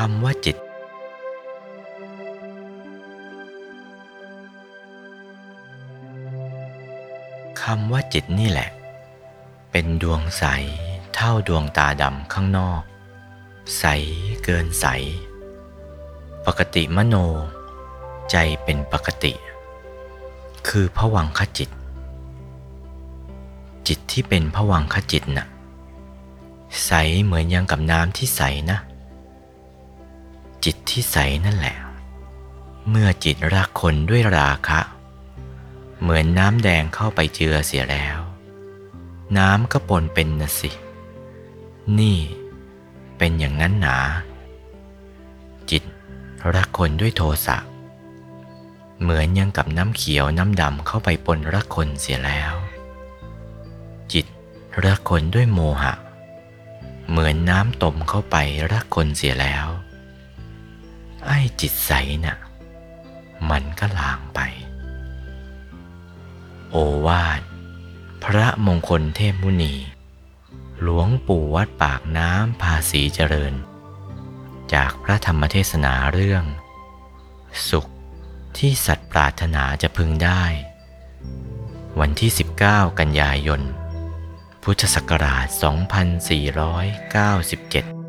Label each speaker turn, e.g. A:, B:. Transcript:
A: คำว่าจิต คำว่าจิตนี่แหละ เป็นดวงใสเท่าดวงตาดำข้างนอก ใสเกินใส ปกติมโน ใจเป็นปกติ คือผวังขจิต จิตที่เป็นผวังขจิตนะ่ะใสเหมือนยังกับน้ำที่ใสนะ จิตที่ใสนั่นแหละ เมื่อจิตรักคนด้วยราคะ เหมือนน้ำแดงเข้าไปเจือเสียแล้ว น้ำก็ปนเป็นนะสิ นี่เป็นอย่างนั้นหนา จิตรักคนด้วยโทสะเหมือนยังกับน้ำเขียวน้ำดำเข้าไปปนรักคนเสียแล้ว จิตรักคนด้วยโมหะ เหมือนน้ำต้มเข้าไปรักคนเสียแล้ว ไอ้จิตใสน่ะ มันก็ลางไป โอวาท พระมงคลเทพมุนี หลวงปู่วัดปากน้ำภาษีเจริญ จากพระธรรมเทศนาเรื่อง สุขที่สัตว์ปรารถนาจะพึงได้ วันที่ 19 กันยายน พุทธศักราช 2497